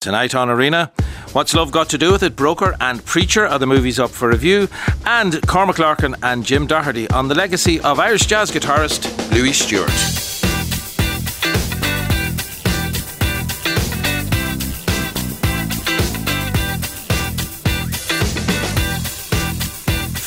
Tonight on Arena, What's Love Got to Do with It? Broker and Creature are the movies up for review, and Cormac Larkin and Jim Doherty on the legacy of Irish jazz guitarist Louis Stewart.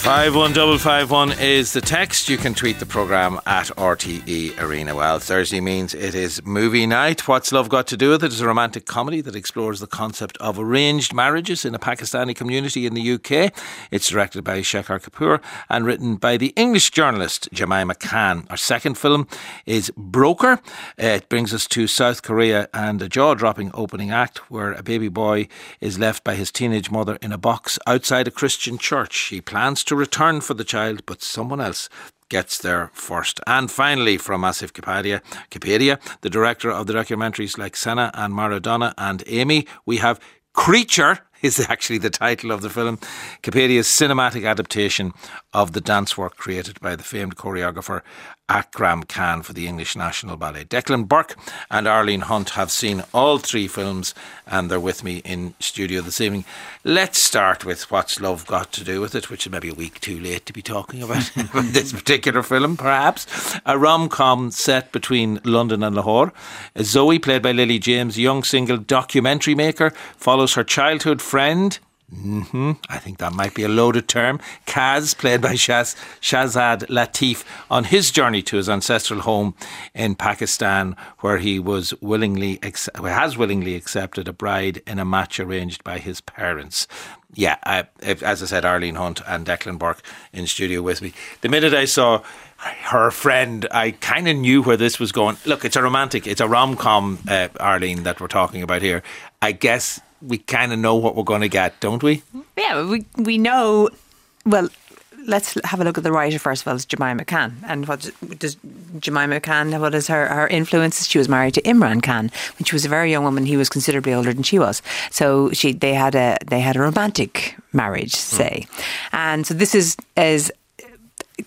51551 is the text. You can tweet the programme at RTE Arena. Well, Thursday means it is movie night. What's Love Got to Do with It is a romantic comedy that explores the concept of arranged marriages in a Pakistani community in the UK. It's directed by Shekhar Kapur and written by the English journalist Jemima Khan. Our second film is Broker. Uh, it brings us to South Korea and a jaw dropping opening act where a baby boy is left by his teenage mother in a box outside a Christian church. He plans to to return for the child, but someone else gets there first. And finally, from Asif Kapadia, the director of the documentaries like Senna and Maradona and Amy, we have Creature is actually the title of the film. Kapadia's cinematic adaptation of the dance work created by the famed choreographer Akram Khan for the English National Ballet. Declan Burke and Arlene Hunt have seen all three films and they're with me in studio this evening. Let's start with What's Love Got to Do with It, which is maybe a week too late to be talking about, this particular film, perhaps. A rom com set between London and Lahore. Zoe, played by Lily James, young single documentary maker, follows her childhood friend Mm-hmm. I think that might be a loaded term. Kaz, played by Shaz, Shazad Latif, on his journey to his ancestral home in Pakistan, where he was willingly has willingly accepted a bride in a match arranged by his parents. Yeah, I, as I said, Arlene Hunt and Declan Burke in studio with me. The minute I saw her friend, I kind of knew where this was going. Look, it's a romantic, it's a rom com, uh, Arlene, that we're talking about here. I guess we kind of know what we're going to get, don't we? Yeah, we we know. Well, let's have a look at the writer first of all. It's Jemima Khan, and what does Jemima Khan? What is her her influences? She was married to Imran Khan when she was a very young woman. He was considerably older than she was, so she they had a they had a romantic marriage, say, mm. and so this is is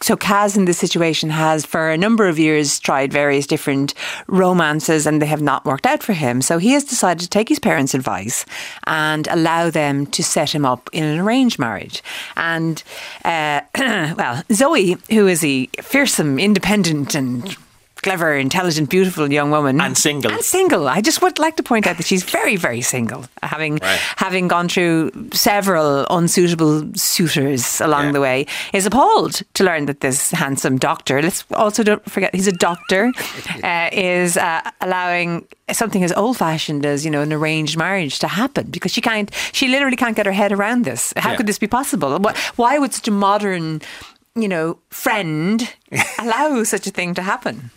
so Kaz in this situation has for a number of years tried various different romances and they have not worked out for him. So he has decided to take his parents' advice and allow them to set him up in an arranged marriage. And uh, well, Zoe, who is a fearsome, independent and clever, intelligent, beautiful young woman. And single. And single. I just would like to point out that she's very, very single, having right. having gone through several unsuitable suitors along yeah. the way, is appalled to learn that this handsome doctor, let's also don't forget he's a doctor, uh, is uh, allowing something as old fashioned as, you know, an arranged marriage to happen because she can't, she literally can't get her head around this. How yeah. could this be possible? Why would such a modern you know, friend allow such a thing to happen?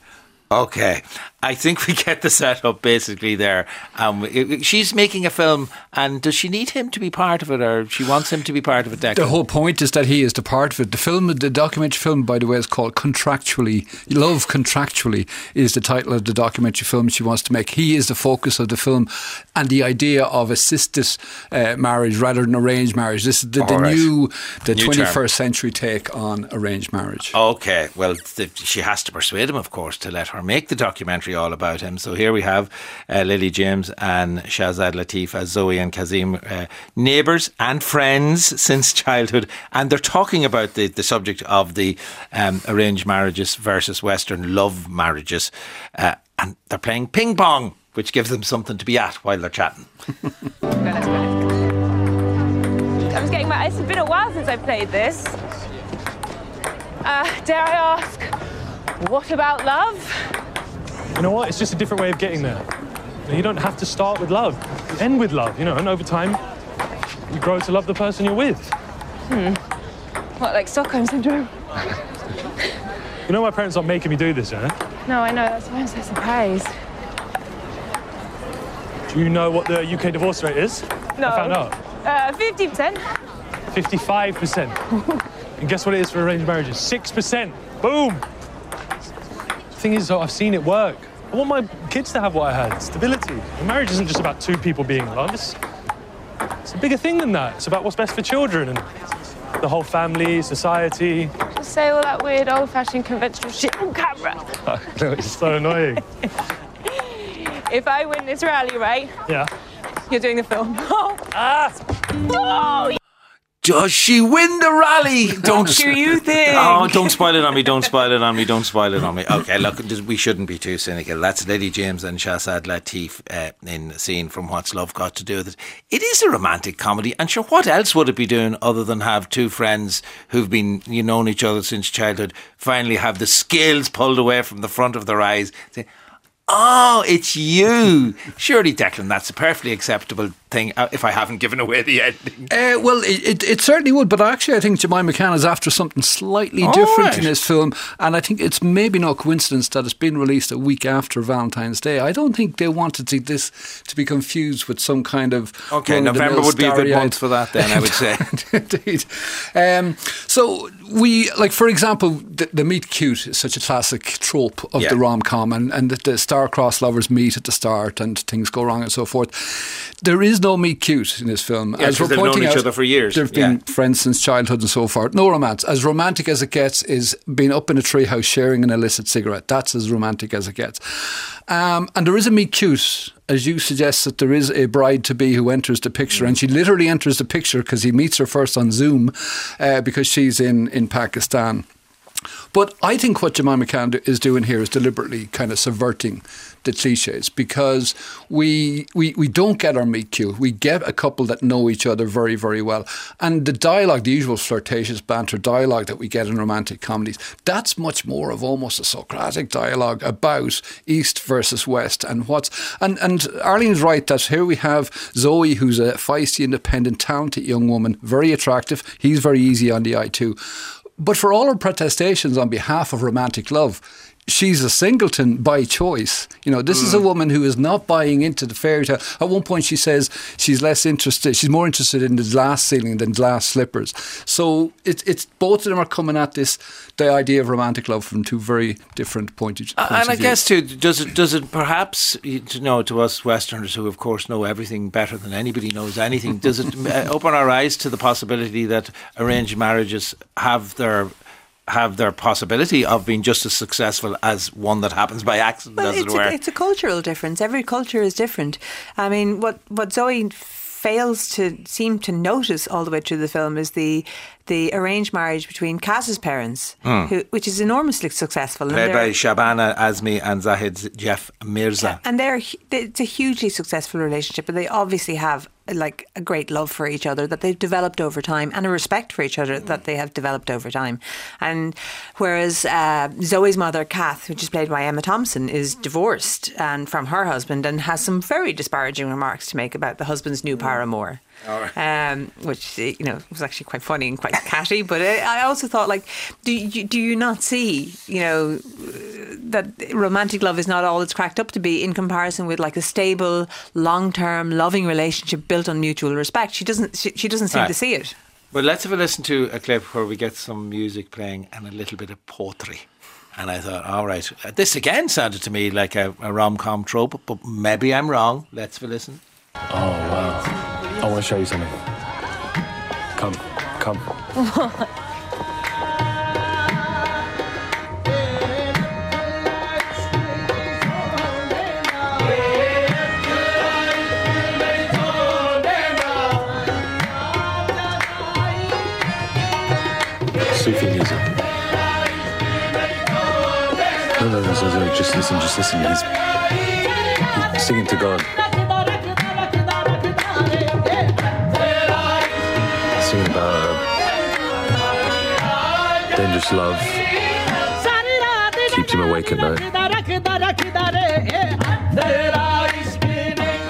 Okay, I think we get the setup basically there. Um, she's making a film, and does she need him to be part of it, or she wants him to be part of it? Declan? The whole point is that he is the part of it. The film, the documentary film, by the way, is called Contractually. Love Contractually is the title of the documentary film she wants to make. He is the focus of the film, and the idea of assisted uh, marriage rather than arranged marriage. This is the, the right. new, the twenty first century take on arranged marriage. Okay, well, the, she has to persuade him, of course, to let her make the documentary all about him. So here we have uh, Lily James and Shazad Latif as Zoe and Kazim, uh, neighbours and friends since childhood, and they're talking about the, the subject of the um, arranged marriages versus Western love marriages, uh, and they're playing ping pong, which gives them something to be at while they're chatting. I was getting my. It's been a while since I played this. Uh, dare I ask, what about love? You know what? It's just a different way of getting there. You don't have to start with love. End with love, you know, and over time, you grow to love the person you're with. Hmm. What, like Stockholm Syndrome? you know my parents aren't making me do this, yeah? No, I know. That's why I'm so surprised. Do you know what the UK divorce rate is? No. I found out. Uh, 50%. 55%. and guess what it is for arranged marriages? 6%. Boom! The thing is, I've seen it work. I want my kids to have what I had stability. And marriage isn't just about two people being in love, it's, it's a bigger thing than that. It's about what's best for children and the whole family, society. Just say all that weird, old fashioned, conventional shit on camera. it's so annoying. if I win this rally, right? Yeah. You're doing the film. Ah! Oh. Does she win the rally? Don't do you think? Oh, don't spoil it on me! Don't spoil it on me! Don't spoil it on me! Okay, look, we shouldn't be too cynical. That's Lily James and Shazad Latif uh, in a scene from What's Love Got to Do with It. It is a romantic comedy, and sure, what else would it be doing other than have two friends who've been you known each other since childhood finally have the scales pulled away from the front of their eyes? Say, Oh, it's you. Surely, Declan, that's a perfectly acceptable thing uh, if I haven't given away the ending. Uh, well, it, it, it certainly would, but actually, I think Jemima Khan is after something slightly All different right. in this film, and I think it's maybe no coincidence that it's been released a week after Valentine's Day. I don't think they wanted to, this to be confused with some kind of Okay, November would be a good month for that then, I would say. Indeed. Um, so we like, for example, the, the meet cute is such a classic trope of Yeah. the rom com, and and the, the star-crossed lovers meet at the start, and things go wrong and so forth. There is no meet cute in this film. Yeah, 'cause they've known each other for years. They've been Yeah. friends since childhood and so forth. No romance. As romantic as it gets is being up in a treehouse sharing an illicit cigarette. That's as romantic as it gets. Um, and there is a meet cute, as you suggest that there is a bride to be who enters the picture, and she literally enters the picture because he meets her first on Zoom uh, because she's in in Pakistan. But I think what Jemima Khan is doing here is deliberately kind of subverting the cliches because we, we we don't get our meet cute. We get a couple that know each other very, very well. And the dialogue, the usual flirtatious banter dialogue that we get in romantic comedies, that's much more of almost a Socratic dialogue about East versus West and what's and, and Arlene's right that here we have Zoe who's a feisty, independent, talented young woman, very attractive. He's very easy on the eye too. But for all her protestations on behalf of romantic love, she's a singleton by choice. You know, this is a woman who is not buying into the fairy tale. At one point, she says she's less interested, she's more interested in the glass ceiling than glass slippers. So it's it's both of them are coming at this the idea of romantic love from two very different point of, points And of I view. guess too, does it does it perhaps you know to us Westerners who of course know everything better than anybody knows anything? Does it uh, open our eyes to the possibility that arranged marriages have their have their possibility of being just as successful as one that happens by accident, Well, as it it's were? a, it's a cultural difference. Every culture is different. I mean, what what Zoe fails to seem to notice all the way through the film is the the arranged marriage between Kaz's parents, hmm. who, which is enormously successful. and. Played by Shabana Azmi and Zahid Jeff Mirza. and they're it's a hugely successful relationship, but they obviously have like a great love for each other that they've developed over time, and a respect for each other that they have developed over time. And whereas uh, Zoe's mother, Kath, which is played by Emma Thompson, is divorced and from her husband and has some very disparaging remarks to make about the husband's new paramour. Um, which you know was actually quite funny and quite catty, but I I also thought like, do you, do you not see you know that romantic love is not all it's cracked up to be in comparison with like a stable, long term, loving relationship built on mutual respect. She doesn't. She, she doesn't seem Right. to see it. But let's have a listen to a clip where we get some music playing and a little bit of poetry. And I thought, all right, uh, this again sounded to me like a, a rom com trope, but maybe I'm wrong. Let's have a listen. Oh, wow. I want to show you something. Come, come. Sufi music. No, no, no, no, no, just listen, just listen. He's, he's singing to God. singing about uh, dangerous love keeps him awake at night.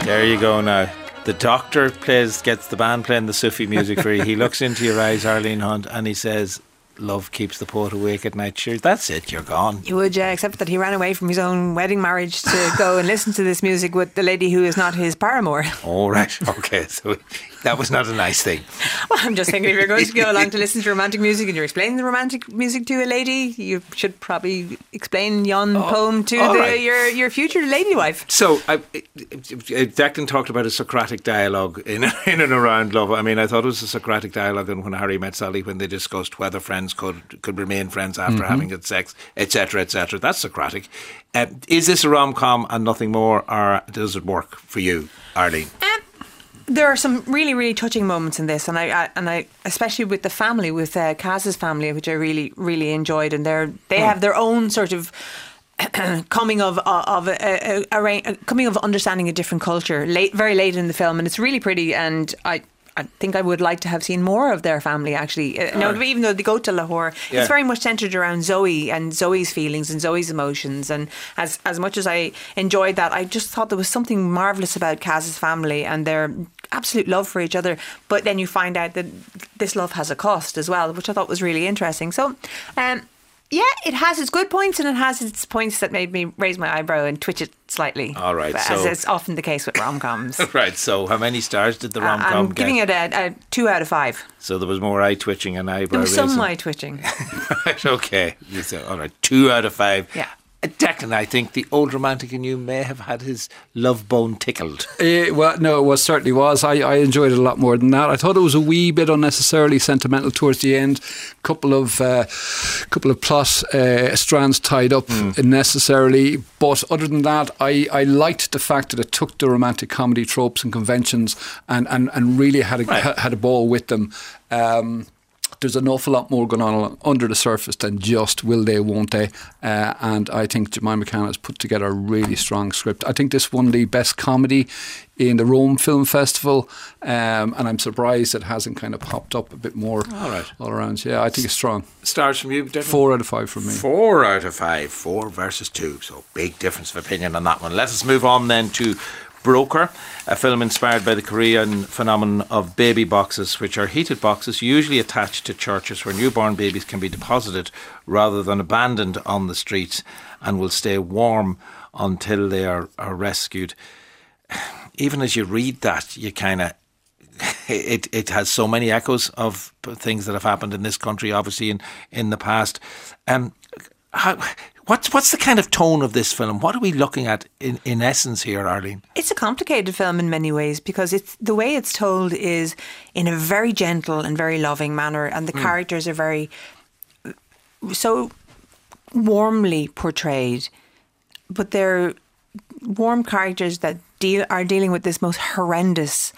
There you go now. The doctor plays, gets the band playing the Sufi music for you. He looks into your eyes, Arlene Hunt, and he says, Love keeps the poet awake at night. Sure, that's it, you're gone. You would, yeah, except that he ran away from his own wedding marriage to go and listen to this music with the lady who is not his paramour. All right, okay, so that was not a nice thing. Well, I'm just thinking if you're going to go along to listen to romantic music and you're explaining the romantic music to a lady, you should probably explain yon poem to the, right. your your future lady wife. So, I, Declan talked about a Socratic dialogue in, in and around love. I mean, I thought it was a Socratic dialogue in when Harry met Sally when they discussed whether friends could could remain friends after having had sex, etc., etc. That's Socratic. Uh, is this a rom com and nothing more, or does it work for you, Arlene? Um, there are some really, really touching moments in this, and I, I and I especially with the family, with uh, Kaz's family, which I really, really enjoyed, and they're they hmm. have their own sort of. coming of uh, of a, a, a, a, coming of understanding a different culture late very late in the film and it's really pretty and I I think I would like to have seen more of their family actually. Uh, no, even though they go to Lahore, Yeah. it's very much centered around Zoe and Zoe's feelings and Zoe's emotions. And as as much as I enjoyed that, I just thought there was something marvelous about Kaz's family and their absolute love for each other. But then you find out that this love has a cost as well, which I thought was really interesting. So. Um, yeah, it has its good points and it has its points that made me raise my eyebrow and twitch it slightly. All right, as is often the case with rom coms. Right. So, how many stars did the rom com Uh, I'm get? giving it a, a two out of five. so there was more eye twitching and eyebrow There was some eye twitching. right. Okay. All right. Two out of five. Yeah. Uh, Declan, I think the old romantic in you may have had his love bone tickled. Eh, well, no, it was certainly was. I, I enjoyed it a lot more than that. I thought it was a wee bit unnecessarily sentimental towards the end. Couple of uh, couple of plot uh, strands tied up unnecessarily. But other than that, I, I liked the fact that it took the romantic comedy tropes and conventions and, and, and really had a, Right. ha- had a ball with them. Um, there's an awful lot more going on under the surface than just will they, won't they? Uh, and I think Jemima Khan has put together a really strong script. I think this won the best comedy in the Rome Film Festival, um, and I'm surprised it hasn't kind of popped up a bit more All right. all around. Yeah, I think it's strong. Stars from you, Declan? Four out of five from me. Four out of five. Four versus two. So big difference of opinion on that one. Let us move on then to Broker, a film inspired by the Korean phenomenon of baby boxes, which are heated boxes usually attached to churches where newborn babies can be deposited rather than abandoned on the streets and will stay warm until they are, are rescued. Even as you read that, you kind of it it has so many echoes of things that have happened in this country, obviously in in the past. Um, how, what's what's the kind of tone of this film? What are we looking at in, in essence here, Arlene? It's a complicated film in many ways because it's the way it's told is in a very gentle and very loving manner, and the hmm. characters are very so warmly portrayed, but they're warm characters that deal are dealing with this most horrendous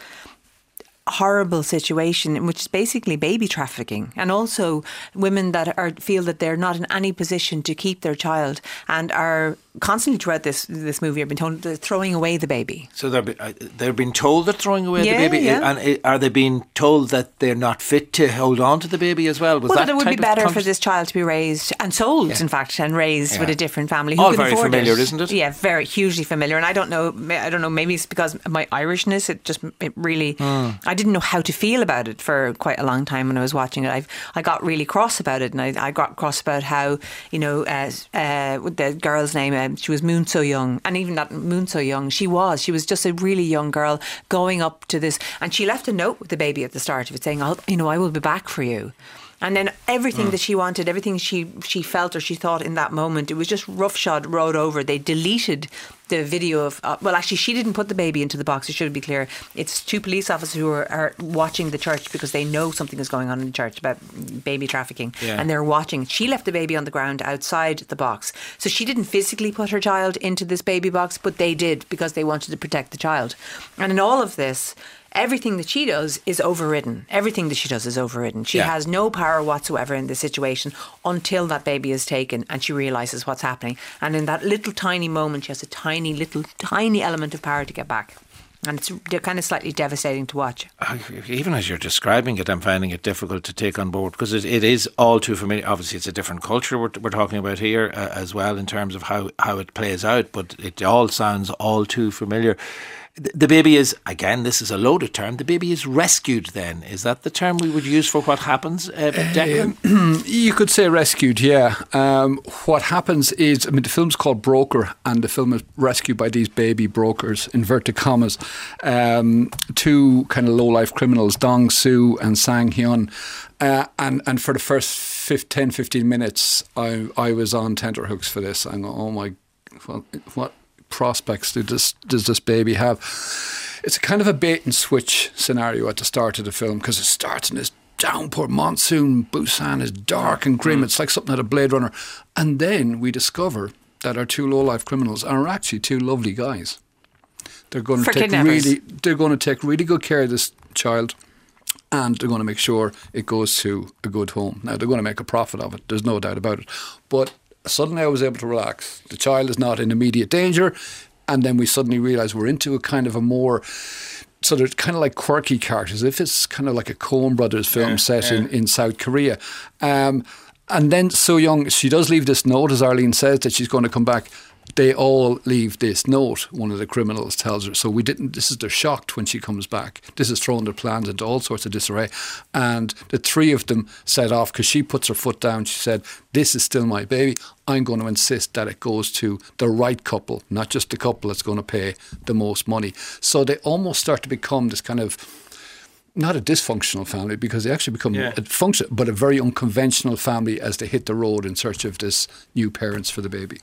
horrible situation in which is basically baby trafficking. And also women that are feel that they're not in any position to keep their child and are constantly throughout this this movie have been told they're throwing away the baby So they're be- uh, they're being told they're throwing away Yeah, the baby, yeah. and uh, are they being told that they're not fit to hold on to the baby as well? Was well, that that it would be better for this child to be raised and sold, in fact, and raised with a different family. All can very familiar, it? isn't it? Yeah, very hugely familiar. And I don't know, I don't know. Maybe it's because of my Irishness. It just, it really, Hmm. I didn't know how to feel about it for quite a long time when I was watching it. I, I got really cross about it, and I, I got cross about how, you know, uh, uh, the girl's name, um, she was Moon So Young, and even that Moon So Young, she was, she was just a really young girl going up to this, and she left a note with the baby at the start of it saying, I'll, you know, I will be back for you. And then everything Mm. that she wanted, everything she she felt or she thought in that moment, it was just roughshod rode over. They deleted the video of. Uh, well, actually, she didn't put the baby into the box. It should be clear. It's two police officers who are, are watching the church because they know something is going on in the church about baby trafficking, Yeah. and they're watching. She left the baby on the ground outside the box, so she didn't physically put her child into this baby box, but they did because they wanted to protect the child. And in all of this. Everything that she does is overridden. Everything that she does is overridden. She Yeah. has no power whatsoever in this situation until that baby is taken and she realizes what's happening. And in that little tiny moment, she has a tiny, little, tiny element of power to get back. And it's kind of slightly devastating to watch. Even as you're describing it, I'm finding it difficult to take on board because it, it is all too familiar. Obviously, it's a different culture we're, we're talking about here uh, as well in terms of how, how it plays out, but it all sounds all too familiar. The, baby is, again, this is a loaded term, the baby is rescued then. Is that the term we would use for what happens, uh, Declan? You could say rescued, yeah. Um, what happens is, I mean, the film's called Broker, and the film is rescued by these baby brokers, inverted commas, um, two kind of low life criminals, Dong Soo and Sang Hyun. Uh, and, and for the first fif 10, 15 minutes, I, I was on tenterhooks for this. I'm oh my, what, what prospects do this, does this baby have? It's a kind of a bait and switch scenario at the start of the film because it starts in this downpour monsoon. Busan is dark and grim. Hmm. It's like something out of Blade Runner. And then we discover that our two low life criminals are actually two lovely guys. They're going to take kidnappers. really. They're going to take really good care of this child. And they're going to make sure it goes to a good home. Now, they're going to make a profit of it. There's no doubt about it. But suddenly I was able to relax. The child is not in immediate danger. And then we suddenly realize we're into a kind of a more sort of kind of like quirky characters, if it's kind of like a Coen Brothers film set In, in South Korea. Um, and then So Young, she does leave this note, as Arlene says, that she's going to come back. They all leave this note, one of the criminals tells her. So we didn't, this is, they're shocked when she comes back. This has thrown their plans into all sorts of disarray. And the three of them set off because she puts her foot down. She said, This is still my baby. I'm going to insist that it goes to the right couple, not just the couple that's going to pay the most money. So they almost start to become this kind of not a dysfunctional family because they actually become Yeah. a function, but a very unconventional family as they hit the road in search of this new parents for the baby.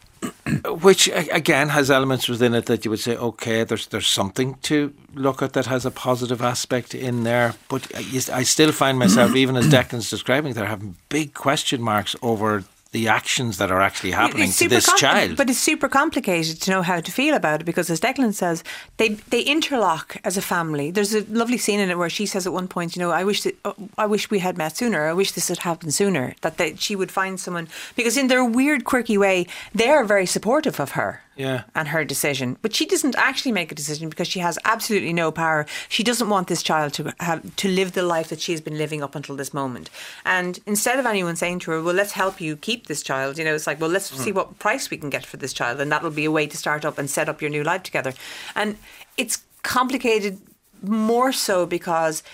Uh, which again has elements within it that you would say, okay, there's there's something to look at that has a positive aspect in there. But uh, I- s- I still find myself, even as Declan's describing, there having big question marks over the actions that are actually happening to this com- child. But it's super complicated to know how to feel about it because, as Declan says, they they interlock as a family. There's a lovely scene in it where she says at one point, you know, I wish that, oh, I wish we had met sooner. I wish this had happened sooner. That they, she would find someone because in their weird, quirky way, they are very supportive of her. Yeah. And her decision, but she doesn't actually make a decision because she has absolutely no power. She doesn't want this child to have to live the life that she's been living up until this moment. And instead of anyone saying to her, "Well, let's help you keep this child," you know, it's like, "Well, let's see what price we can get for this child, and that'll be a way to start up and set up your new life together." And it's complicated more so because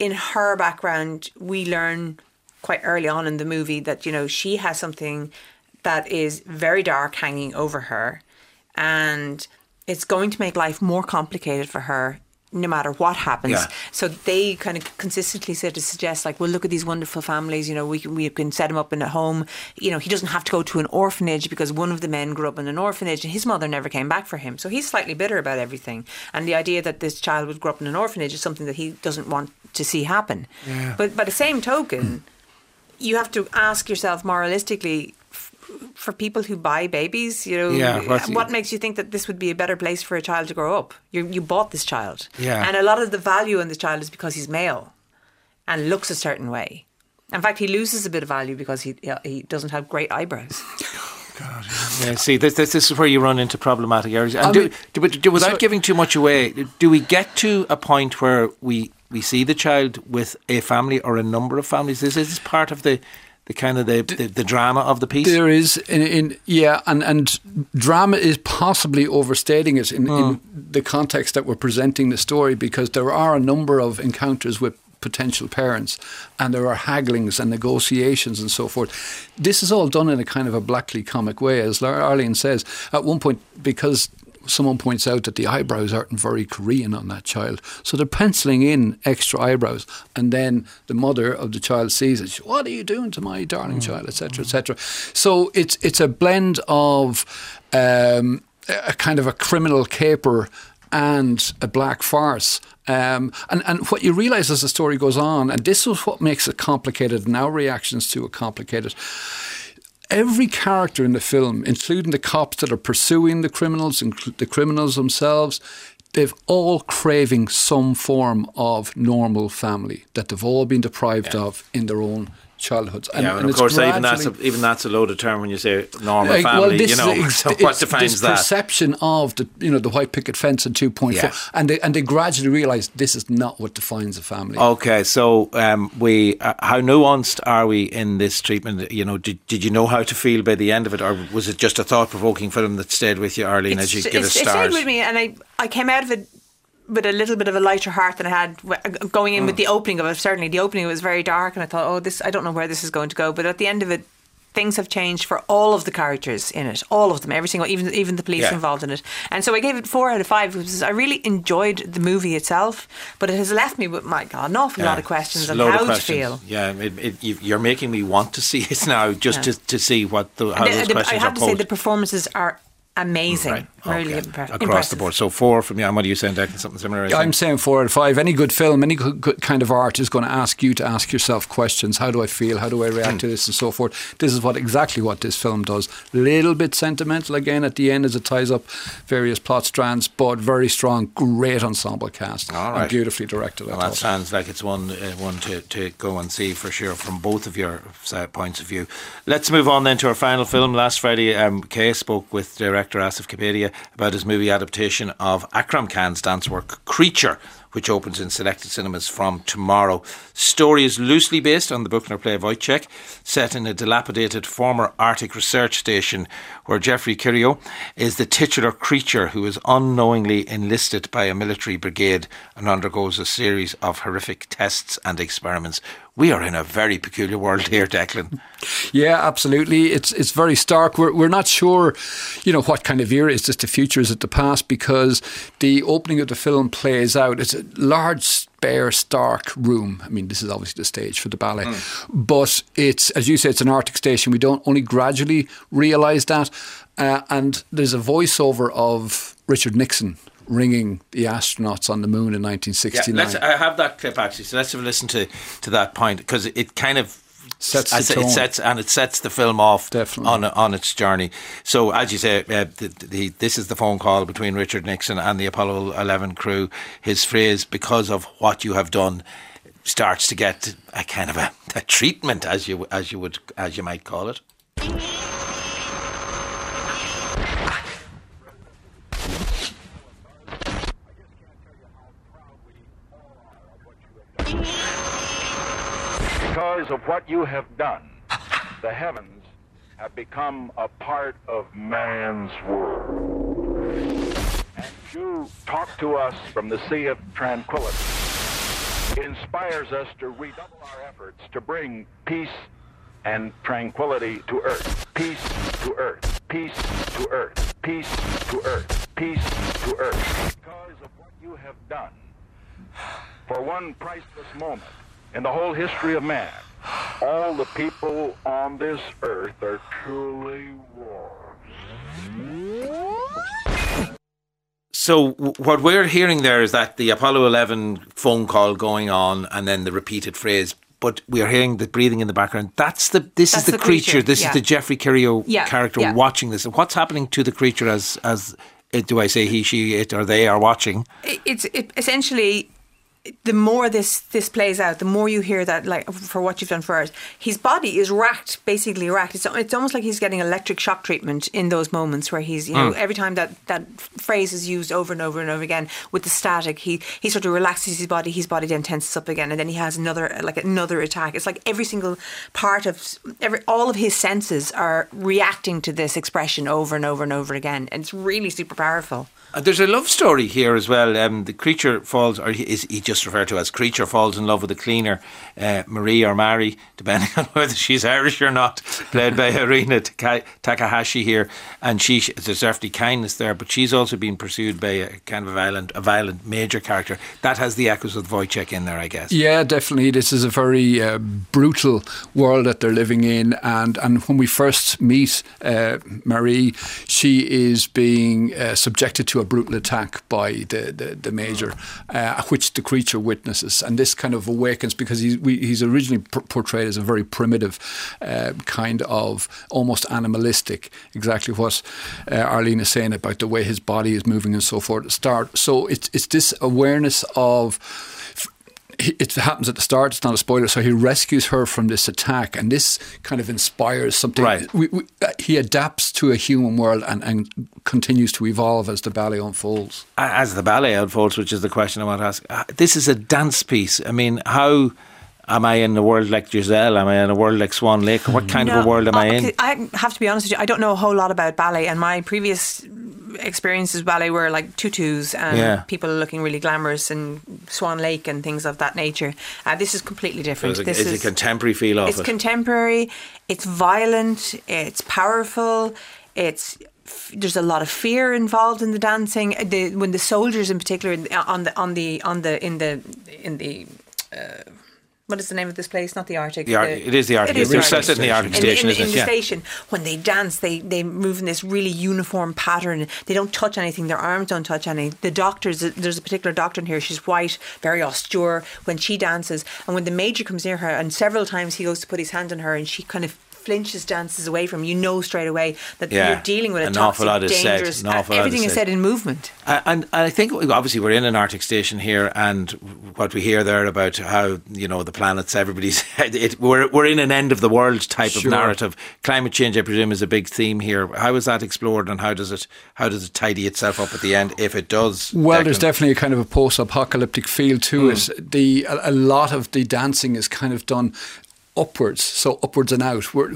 in her background, we learn quite early on in the movie that you know she has something that is very dark hanging over her, and it's going to make life more complicated for her. No matter what happens, Yeah. so they kind of consistently said to suggest, like, well, look at these wonderful families. You know, we can, we can set him up in a home. You know, he doesn't have to go to an orphanage because one of the men grew up in an orphanage and his mother never came back for him. So he's slightly bitter about everything. And the idea that this child would grow up in an orphanage is something that he doesn't want to see happen. But by the same token, you have to ask yourself moralistically. For people who buy babies, you know, Yeah, what makes you think that this would be a better place for a child to grow up? You, you bought this child, Yeah. and a lot of the value in this child is because he's male and looks a certain way. In fact, he loses a bit of value because he he doesn't have great eyebrows. Yeah, see, this, this, this is where you run into problematic areas. And oh, do, mean- do, do- without so- giving too much away, do we get to a point where we, we see the child with a family or a number of families? Is this part of the, the kind of the, the, the drama of the piece? There is, in, in yeah, and, and drama is possibly overstating it in, in hmm. the context that we're presenting the story because there are a number of encounters with potential parents and there are hagglings and negotiations and so forth. This is all done in a kind of a blackly comic way, as Arlene says. At one point, because someone points out that the eyebrows aren't very Korean on that child. So they're penciling in extra eyebrows. And then the mother of the child sees it. She, what are you doing to my darling child, etc., etc. So it's, it's a blend of um, a kind of a criminal caper and a black farce. Um, and, and what you realise as the story goes on, and this is what makes it complicated, and our reactions to it complicated every character in the film, including the cops that are pursuing the criminals, incl- the criminals themselves, they've all craving some form of normal family that they've all been deprived of in their own childhoods. And, yeah, and, of course, even that's a, even that's a loaded term when you say normal like, family. this you know, is- so it's- what defines this that? perception of the you know the white picket fence and two point four, Yeah. and they and they gradually realise this is not what defines a family. Okay, so um, we uh, how nuanced are we in this treatment? You know, did, did you know how to feel by the end of it, or was it just a thought provoking film that stayed with you, Arlene, as you It's- give it's- us it stayed with me, and I I came out of it with a little bit of a lighter heart than I had going in with Mm. the opening of it. Certainly, the opening was very dark, and I thought, oh, this I don't know where this is going to go. But at the end of it. Things have changed for all of the characters in it, all of them, every single, even even the police Yeah. involved in it. And so I gave it four out of five because I really enjoyed the movie itself, but it has left me with my God, an awful lot of questions on how questions. to feel. Yeah, it, it, you- you're making me want to see it now, just Yeah. to, to see what the, how And those the- the- I have to say the performances are amazing. Right. Really Okay. impre- Across impressive. the board. So four from you. And what are you saying, Declan? Something similar? I I'm saying four out of five. Any good film, any good, good kind of art is going to ask you to ask yourself questions. How do I feel? How do I react to this, and so forth. This is what exactly what this film does. Little bit sentimental again at the end as it ties up various plot strands, but very strong, great ensemble cast, All right. and beautifully directed. Well, that sounds like it's one uh, one to, to go and see for sure from both of your uh, points of view. Let's move on then to our final film. Last Friday, um, Kay spoke with director Asif Kapadia about his movie adaptation of Akram Khan's dance work Creature, which opens in selected cinemas from tomorrow. Story is loosely based on the Buchner play Woyzeck, set in a dilapidated former Arctic research station where Jeffrey Cirio is the titular creature who is unknowingly enlisted by a military brigade and undergoes a series of horrific tests and experiments. We are in a very peculiar world here, Declan. Yeah, absolutely. It's it's very stark. We're we're not sure, you know, what kind of era is this the future, is it the past? Because the opening of the film plays out. It's a large, bare, stark room. I mean, this is obviously the stage for the ballet, but it's as you say, it's an Arctic station. We don't only gradually realise that, uh, and there's a voiceover of Richard Nixon. Ringing the astronauts on the moon in Yeah, 1969. let's, I have that clip actually, so let's have a listen to, to that point because it kind of Sets the tone. It sets and it sets the film off Definitely. on on its journey. So as you say, uh, the, the, this is the phone call between Richard Nixon and the Apollo 11 crew. His phrase, "Because of what you have done." Starts to get a kind of a, a treatment, as you as you would as you might call it. Because of what you have done, the heavens have become a part of man's world. And you talk to us from the sea of tranquility. It inspires us to redouble our efforts to bring peace and tranquility to earth. Peace to earth. Peace to earth. Peace to earth. Peace to earth. Because of what you have done, for one priceless moment in the whole history of man, all the people on this earth are truly warm. So what we're hearing there is that the Apollo 11 phone call going on, and then the repeated phrase. But we are hearing the breathing in the background. That's the. This That's is the, the creature. creature, This yeah. is the Jeffrey Cirio Yeah, character yeah. watching this. And what's happening to the creature as as it, do I say he, she, it, or they are watching? It- it's it, essentially the more this this plays out, the more you hear that like for what you've done for us, his body is racked, basically racked. It's it's almost like he's getting electric shock treatment in those moments where he's you know mm. every time that that phrase is used over and over and over again with the static, he he sort of relaxes his body, his body then tenses up again, and then he has another like another attack. It's like every single part of every all of his senses are reacting to this expression over and over and over again, and it's really super powerful. Uh, There's a love story here as well. Um, the creature falls, or he, is he just referred to as creature, falls in love with the cleaner, uh, Marie or Mary, depending on whether she's Irish or not, played by Taka- Takahashi here. And she, there's definitely kindness there, but she's also being pursued by a kind of a violent, a violent major character. That has the echoes of Woyzeck in there, I guess. Yeah, definitely. This is a very uh, brutal world that they're living in, and and when we first meet uh, Marie, she is being uh, subjected to a brutal attack by the the, the major, uh, which the creature witnesses, and this kind of awakens because he's we, he's originally p- portrayed as a very primitive, uh, kind of almost animalistic. Exactly what uh, Arlene is saying about the way his body is moving and so forth. Start so it's it's this awareness of it happens at the start. It's not a spoiler. So he rescues her from this attack, and this kind of inspires something. Right. We, we, uh, he adapts to a human world and, and continues to evolve as the ballet unfolds. as the ballet unfolds, which is the question I want to ask. uh, This is a dance piece. I mean, how am I in a world like Giselle? Am I in a world like Swan Lake? What kind of a world am I in? uh, I have to be honest with you. I don't know a whole lot about ballet, and my previous experiences ballet were like tutus and Yeah. people looking really glamorous and Swan Lake and things of that nature. Uh, this is completely different. Is it, this is it contemporary feel of it's it? contemporary. It's violent. It's powerful. It's there's a lot of fear involved in the dancing. The, when the soldiers, in particular, on the on the on the in the in the uh, what is the name of this place? Not the Arctic. The Ar- it is the Arctic. It is They're the set in the Arctic in, station, in, isn't in it? the Yeah. station, when they dance, they they move in this really uniform pattern. They don't touch anything. Their arms don't touch any. The doctors, there's a particular doctor in here. She's white, very austere when she dances, and when the major comes near her, and several times he goes to put his hand on her, and she kind of flinches, dances away from. You know straight away that Yeah. you're dealing with a An toxic, awful lot is said. dangerous. An awful everything is is said. said in movement. Uh, And, and I think obviously we're in an Arctic station here, and what we hear there about how you know the planets, everybody's it, we're we're in an end of the world type of narrative. Climate change, I presume, is a big theme here. How is that explored, and how does it how does it tidy itself up at the end, if it does? Well, there's definitely a kind of a post-apocalyptic feel to it. The a, a lot of the dancing is kind of done upwards, so upwards and out. We're,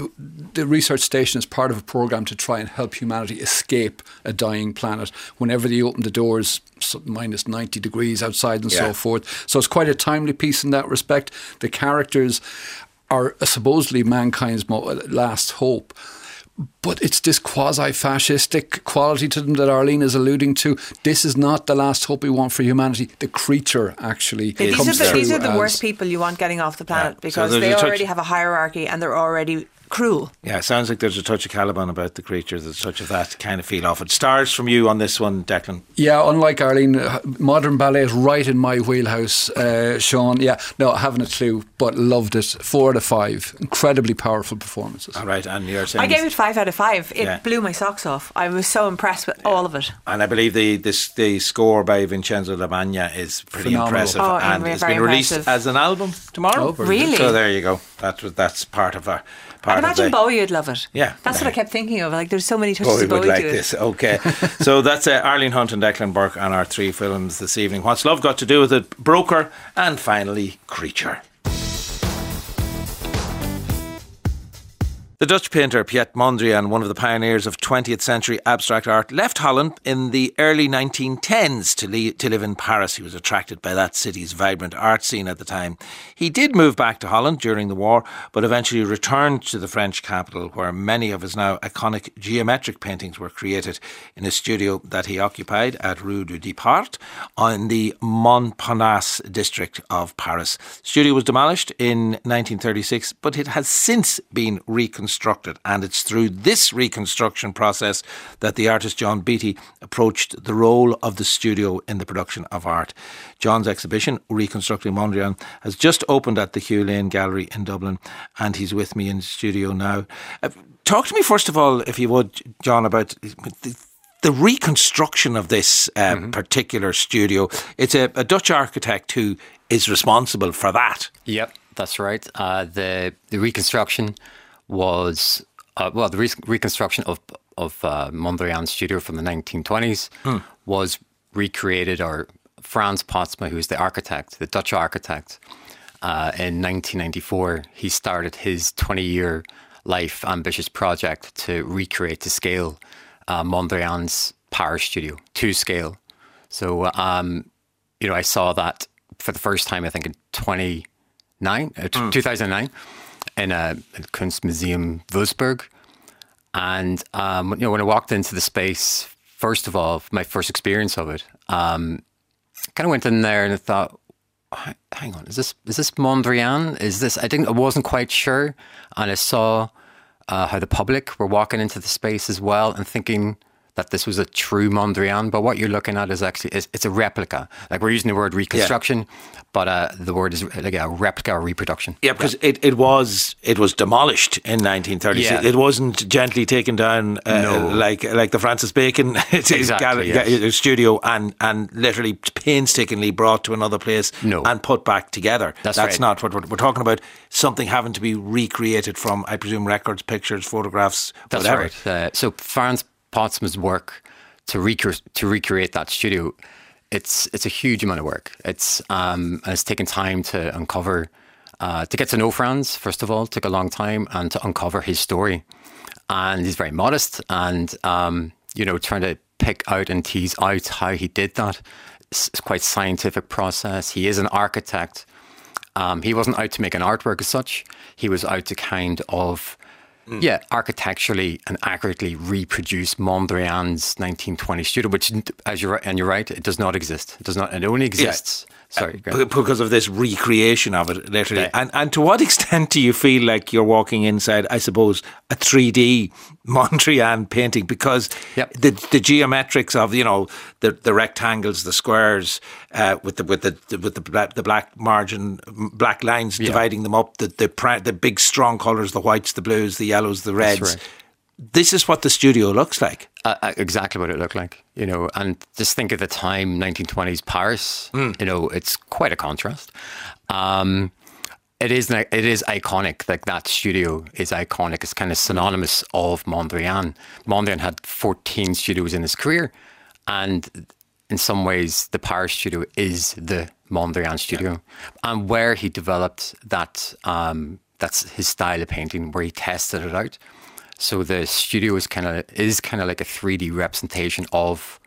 the research station is part of a program to try and help humanity escape a dying planet. Whenever they open the doors, so- minus 90 degrees outside and Yeah. so forth. So it's quite a timely piece in that respect. The characters are supposedly mankind's last hope. But it's this quasi fascistic quality to them that Arlene is alluding to. This is not the last hope we want for humanity. The creature actually These comes are the, these are the as- worst people you want getting off the planet so because there's they a touch- already have a hierarchy and they're already cruel. Yeah, it sounds like there's a touch of Caliban about the creatures. There's a touch of that kind of feel off it. Stars from you on this one, Declan. Yeah, unlike Arlene, uh, modern ballet is right in my wheelhouse, uh, Sean. Yeah, no, I haven't a clue, but loved it. Four out of five. Incredibly powerful performances. All right, and you're saying I gave it five out of five. It Yeah. blew my socks off. I was so impressed with all of it. And I believe the this, the score by Vincenzo Lamagna is pretty Phenomenal. impressive, Oh, and very it's been released as an album tomorrow. Oh. Really? So there you go. That was that's part of a part I imagine Bowie would love it. Yeah. That's what I kept thinking of. Like, there's so many touches Bowie of Bowie would like to it. this. Okay, so that's uh, Arlene Hunt and Declan Burke on our three films this evening. What's love got to do with it? Broker, and finally, Creature. The Dutch painter Piet Mondrian, one of the pioneers of 20th century abstract art, left Holland in the early 1910s to, to live in Paris. He was attracted by that city's vibrant art scene at the time. He did move back to Holland during the war, but eventually returned to the French capital, where many of his now iconic geometric paintings were created in a studio that he occupied at Rue du Depart in the Montparnasse district of Paris. The Studio was demolished in 1936, but it has since been reconstructed, and it's through this reconstruction process that the artist John Beattie approached the role of the studio in the production of art. John's exhibition, Reconstructing Mondrian, has just opened at the Hugh Lane Gallery in Dublin, and he's with me in the studio now. Uh, talk to me first of all, if you would, John, about the, the reconstruction of this uh, particular studio. It's a, a Dutch architect who is responsible for that. Yep, that's right. Uh, the the reconstruction was uh, well, the re- reconstruction of of uh, Mondrian's studio from the 1920s was recreated, or Frans Postma, who's the architect, the Dutch architect, uh, in 1994, he started his 20 year life ambitious project to recreate to scale uh, Mondrian's Paris studio to scale. So, um, you know, I saw that for the first time, I think in 29, uh, t- 2009 in a, Kunstmuseum Würzburg. And, um, you know, when I walked into the space, first of all, my first experience of it, um, kind of went in there and I thought, hang on, is this is this Mondrian? Is this? I didn't, I wasn't quite sure, and I saw uh, how the public were walking into the space as well, and thinking that this was a true Mondrian. But what you're looking at is actually it's, it's a replica. Like we're using the word reconstruction, but uh, the word is like a replica or reproduction. Yeah, because it, it was it was demolished in 1936. Yeah. It wasn't gently taken down uh, No. like like the Francis Bacon Exactly, gal- yes. studio and and literally painstakingly brought to another place No. and put back together. That's That's right. not what we're, we're talking about. Something having to be recreated from, I presume, records, pictures, photographs, That's whatever. right. Uh, so Frans Postma's work to recre- to recreate that studio, it's it's a huge amount of work. It's um, it's taken time to uncover, uh, to get to know Frans first of all, took a long time, and to uncover his story. And he's very modest, and um, you know, trying to pick out and tease out how he did that. It's, it's quite scientific process. He is an architect. Um, he wasn't out to make an artwork as such. He was out to kind of, Mm. yeah, architecturally and accurately reproduce Mondrian's 1920 studio, which, as you're and you're right, it does not exist. It does not. It only exists Sorry, ahead. because of this recreation of it, literally. Yeah. And and to what extent do you feel like you're walking inside, I suppose, a 3D Mondrian painting? Because Yep. the the geometrics of you know the the rectangles, the squares, uh, with the with the with the black, the black margin, black lines Yeah. dividing them up, the the the big strong colours, the whites, the blues, the yellows, the reds. This is what the studio looks like. uh, uh, exactly what it looked like, you know. And just think of the time, 1920s Paris. You know, it's quite a contrast. Um, it is it is iconic. Like that studio is iconic. It's kind of synonymous of Mondrian. Mondrian had 14 studios in his career, and in some ways, the Paris studio is the Mondrian studio, and where he developed that. Um, that's his style of painting, where he tested it out. So the studio is kind of is kind of like a 3D representation of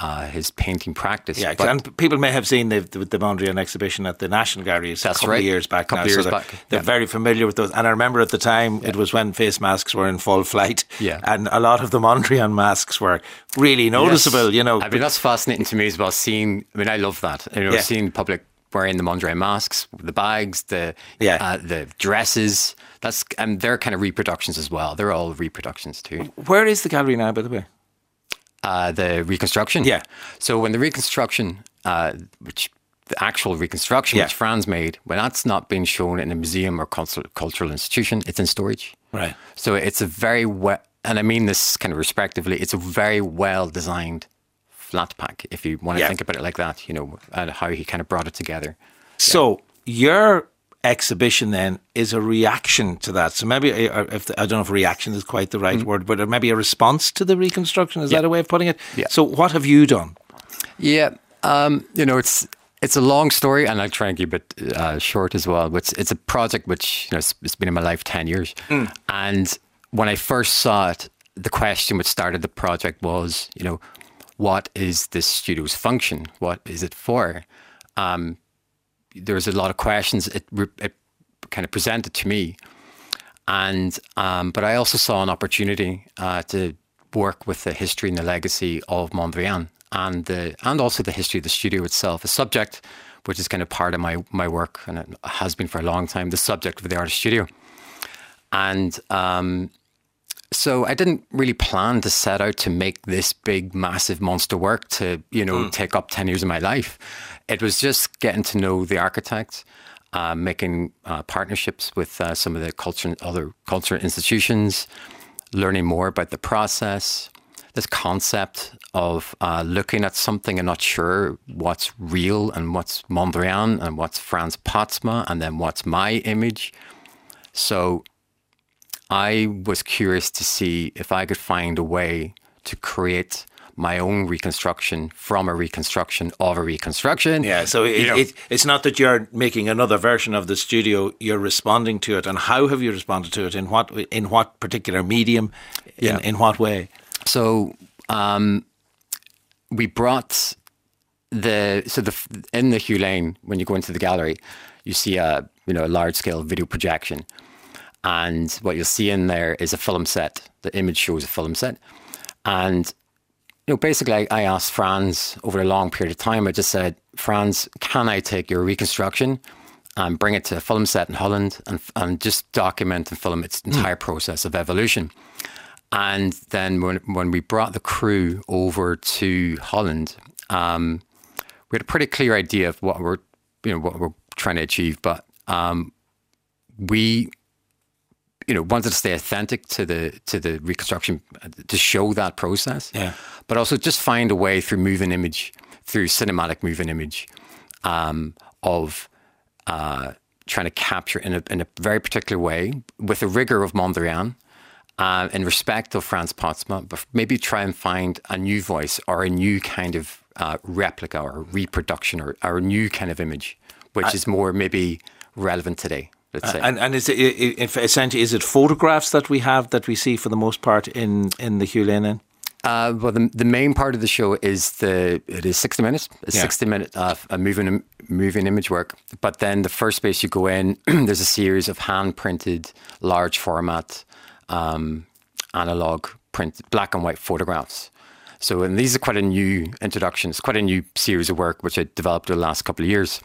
uh, his painting practice. Yeah, But- and people may have seen the the, the Mondrian exhibition at the National Gallery a couple right. of years back Couple now. years so they're, back, they're yeah. very familiar with those. And I remember at the time it was when face masks were in full flight. Yeah. and a lot of the Mondrian masks were really noticeable. Yes. You know, I mean that's fascinating to me as well. Seeing, I mean, I love that. You know, Yeah. seeing public wearing the Mondrian masks, the bags, the Yeah. uh, the dresses. That's and they're kind of reproductions as well. They're all reproductions too. where is the gallery now? By the way, Uh, the reconstruction. Yeah. So when the reconstruction, uh, which the actual reconstruction, Yeah. which Frans made, when that's not being shown in a museum or cultural, institution, it's in storage. right? So it's a very well, and I mean this kind of respectively, it's a very well designed flat pack, if you want to Yeah. think about it like that, you know, and how he kind of brought it together. So your exhibition then is a reaction to that. So maybe if the, I don't know if reaction is quite the right word, but maybe a response to the reconstruction. Is Mm. Yeah. that a way of putting it? Yeah. So what have you done? Yeah, um, you know, it's it's a long story, and I'll try and keep it uh, short as well. But it's, it's a project which you know it's, it's been in my life ten years, and when I first saw it, the question which started the project was, you know, what is this studio's function? What is it for? Um, there's a lot of questions. It, it kind of presented to me, and um, but I also saw an opportunity uh, to work with the history and the legacy of Mondrian and the and also the history of the studio itself, a subject which is kind of part of my my work and it has been for a long time. The subject of the artist studio, and um, so I didn't really plan to set out to make this big, massive monster work to you know take up ten years of my life. It was just getting to know the architect, uh, making uh, partnerships with uh, some of the culture, other culture institutions, learning more about the process. This concept of uh, looking at something and not sure what's real and what's Mondrian and what's Frans Postma and then what's my image. So I was curious to see if I could find a way to create my own reconstruction from a reconstruction of a reconstruction. Yeah, so it, it, it's not that you're making another version of the studio; you're responding to it. And how have you responded to it? In what in what particular medium? In, Yeah. in what way? So um, we brought the so the in the Hugh Lane when you go into the gallery, you see a you know a large scale video projection, and what you'll see in there is a film set. The image shows a film set, and you know basically I, asked Frans over a long period of time. I just said, Frans, can I take your reconstruction? And bring it to a film set in Holland and, and just document and film its entire process of evolution. And then when when we brought the crew over to Holland, um, we had a pretty clear idea of what we're you know what we're trying to achieve, but um, we you know wanted to stay authentic to the to the reconstruction to show that process, Yeah. but also just find a way through moving image, through cinematic moving image, um, of uh, trying to capture in a, in a very particular way with the rigor of Mondrian, uh, in respect of Frans Postma, but maybe try and find a new voice or a new kind of uh, replica or reproduction or, or a new kind of image, which is more maybe relevant today. Let's say. And and is it, if essentially is it photographs that we have that we see for the most part in in the Hugh Lane? Inn? Uh, well, the, the main part of the show is the it is sixty minutes, a Yeah. sixty minute uh, a moving moving image work. But then the first space you go in, there's a series of hand printed, large format, um, analog print, black and white photographs. So, and these are quite a new introduction. It's quite a new series of work which I developed over the last couple of years.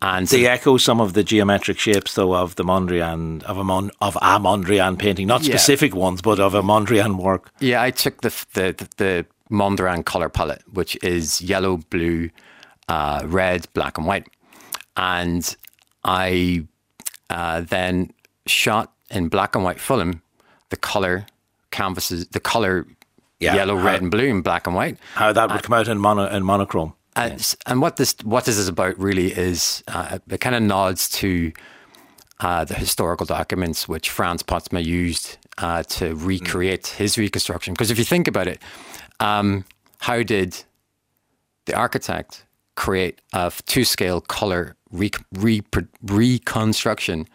And They echo some of the geometric shapes, though, of the Mondrian of a Mon, of a Mondrian painting, not Yeah. specific ones, but of a Mondrian work. Yeah, I took the the the, Mondrian color palette, which is yellow, blue, uh, red, black, and white, and I uh, then shot in black and white film the color canvases, the color Yeah, yellow, how- red, and blue, and black and white. How that would come out in mono in monochrome. And, and what this what this is about really is uh, it kind of nods to uh, the historical documents which Frans Postma used uh, to recreate his reconstruction. Because if you think about it, um, how did the architect create a two scale color re- repro- reconstruction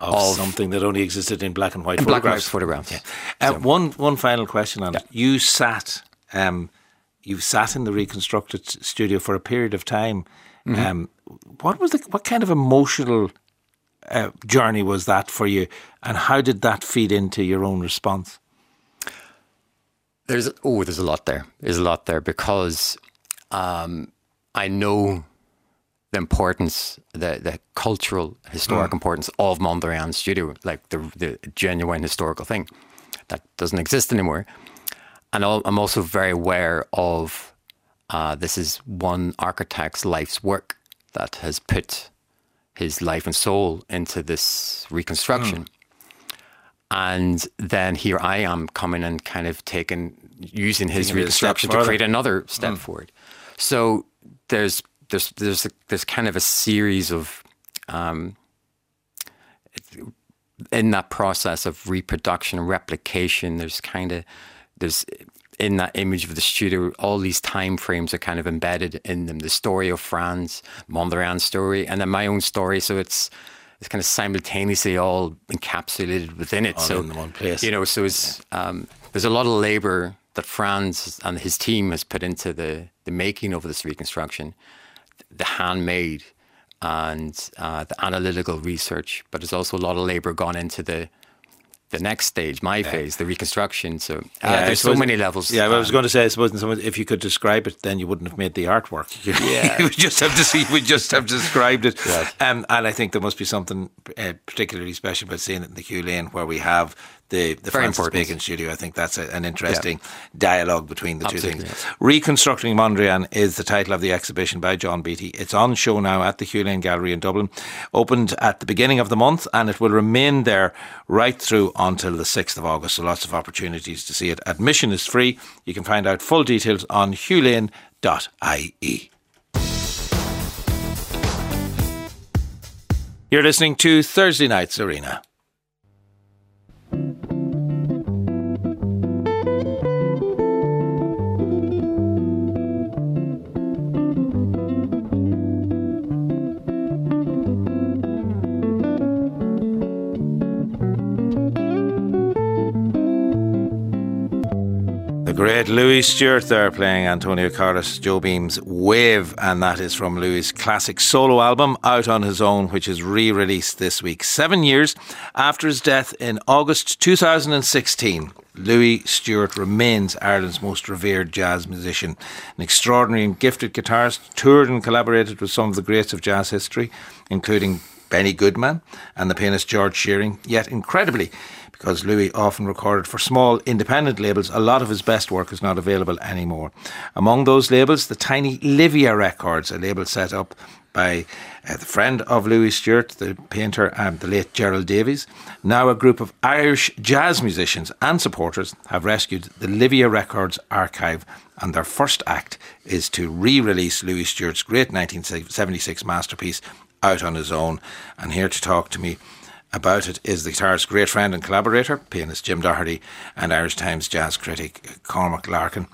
Of, of something that only existed in black and white in black and white photographs. photographs? Uh, one one final question on it. You sat, um, you sat in the reconstructed studio for a period of time. Mm-hmm. Um, what was the what kind of emotional uh, journey was that for you, and how did that feed into your own response? There's oh, there's a lot there. There's a lot there because um, I know the importance, the the cultural, historic importance of Mondrian Studio, like the the genuine historical thing that doesn't exist anymore. And I'm also very aware of uh, this is one architect's life's work that has put his life and soul into this reconstruction. And then here I am coming and kind of taking, using his Taking it a step reconstruction to create another step forward. So there's there's there's a, there's kind of a series of um, in that process of reproduction and replication. There's kind of there's in that image of the studio, all these time frames are kind of embedded in them. The story of Frans, Mondrian's story, and then my own story. So it's it's kind of simultaneously all encapsulated within it. All so in one place. you know, so it's um, there's a lot of labor that Frans and his team has put into the the making of this reconstruction, the handmade and uh, the analytical research. But there's also a lot of labor gone into the the next stage, my phase, the reconstruction. So uh, I there's so many levels. Yeah, I was going to say, I suppose, if you could describe it, then you wouldn't have made the artwork. Yeah. you would just have to see. We just have described it. Um, and I think there must be something uh, particularly special about seeing it in the Hugh Lane, where we have the the Very Francis important. Bacon studio. I think that's a, an interesting dialogue between the Absolutely, two things. Reconstructing Mondrian is the title of the exhibition by John Beattie. It's on show now at the Hugh Lane Gallery in Dublin. Opened at the beginning of the month, and it will remain there right through until the sixth of August. So lots of opportunities to see it. Admission is free. You can find out full details on hughLane.ie. You're listening to Thursday Night's Arena. Great Louis Stewart there playing Antonio Carlos Jobim's Wave, and that is from Louis' classic solo album out on his own, which is re released this week. Seven years after his death in August 2016. Louis Stewart remains Ireland's most revered jazz musician, an extraordinary and gifted guitarist, toured and collaborated with some of the greats of jazz history, including Benny Goodman and the pianist George Shearing. Yet, incredibly, because Louis often recorded for small independent labels, a lot of his best work is not available anymore. Among those labels, the tiny Livia Records, a label set up by uh, the friend of Louis Stewart, the painter, and the late Gerald Davis. Now, a group of Irish jazz musicians and supporters have rescued the Livia Records archive, and their first act is to re release Louis Stewart's great 1976 masterpiece out on his own. And here to talk to me about it is the guitarist's great friend and collaborator, pianist Jim Doherty, and Irish Times jazz critic Cormac Larkin.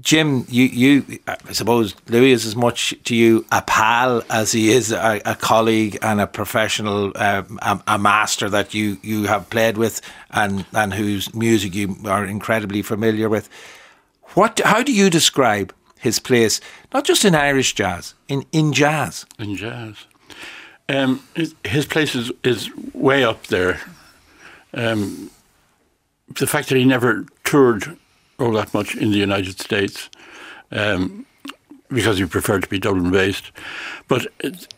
Jim, you, you, I suppose Louis is as much to you a pal as he is a, a colleague and a professional, um, a, a master that you, you have played with and, and whose music you are incredibly familiar with. What, how do you describe his place, not just in Irish jazz, in, in jazz? in jazz. Um, his, his place is, is way up there. Um, the fact that he never toured all that much in the United States um, because he preferred to be Dublin based. But it,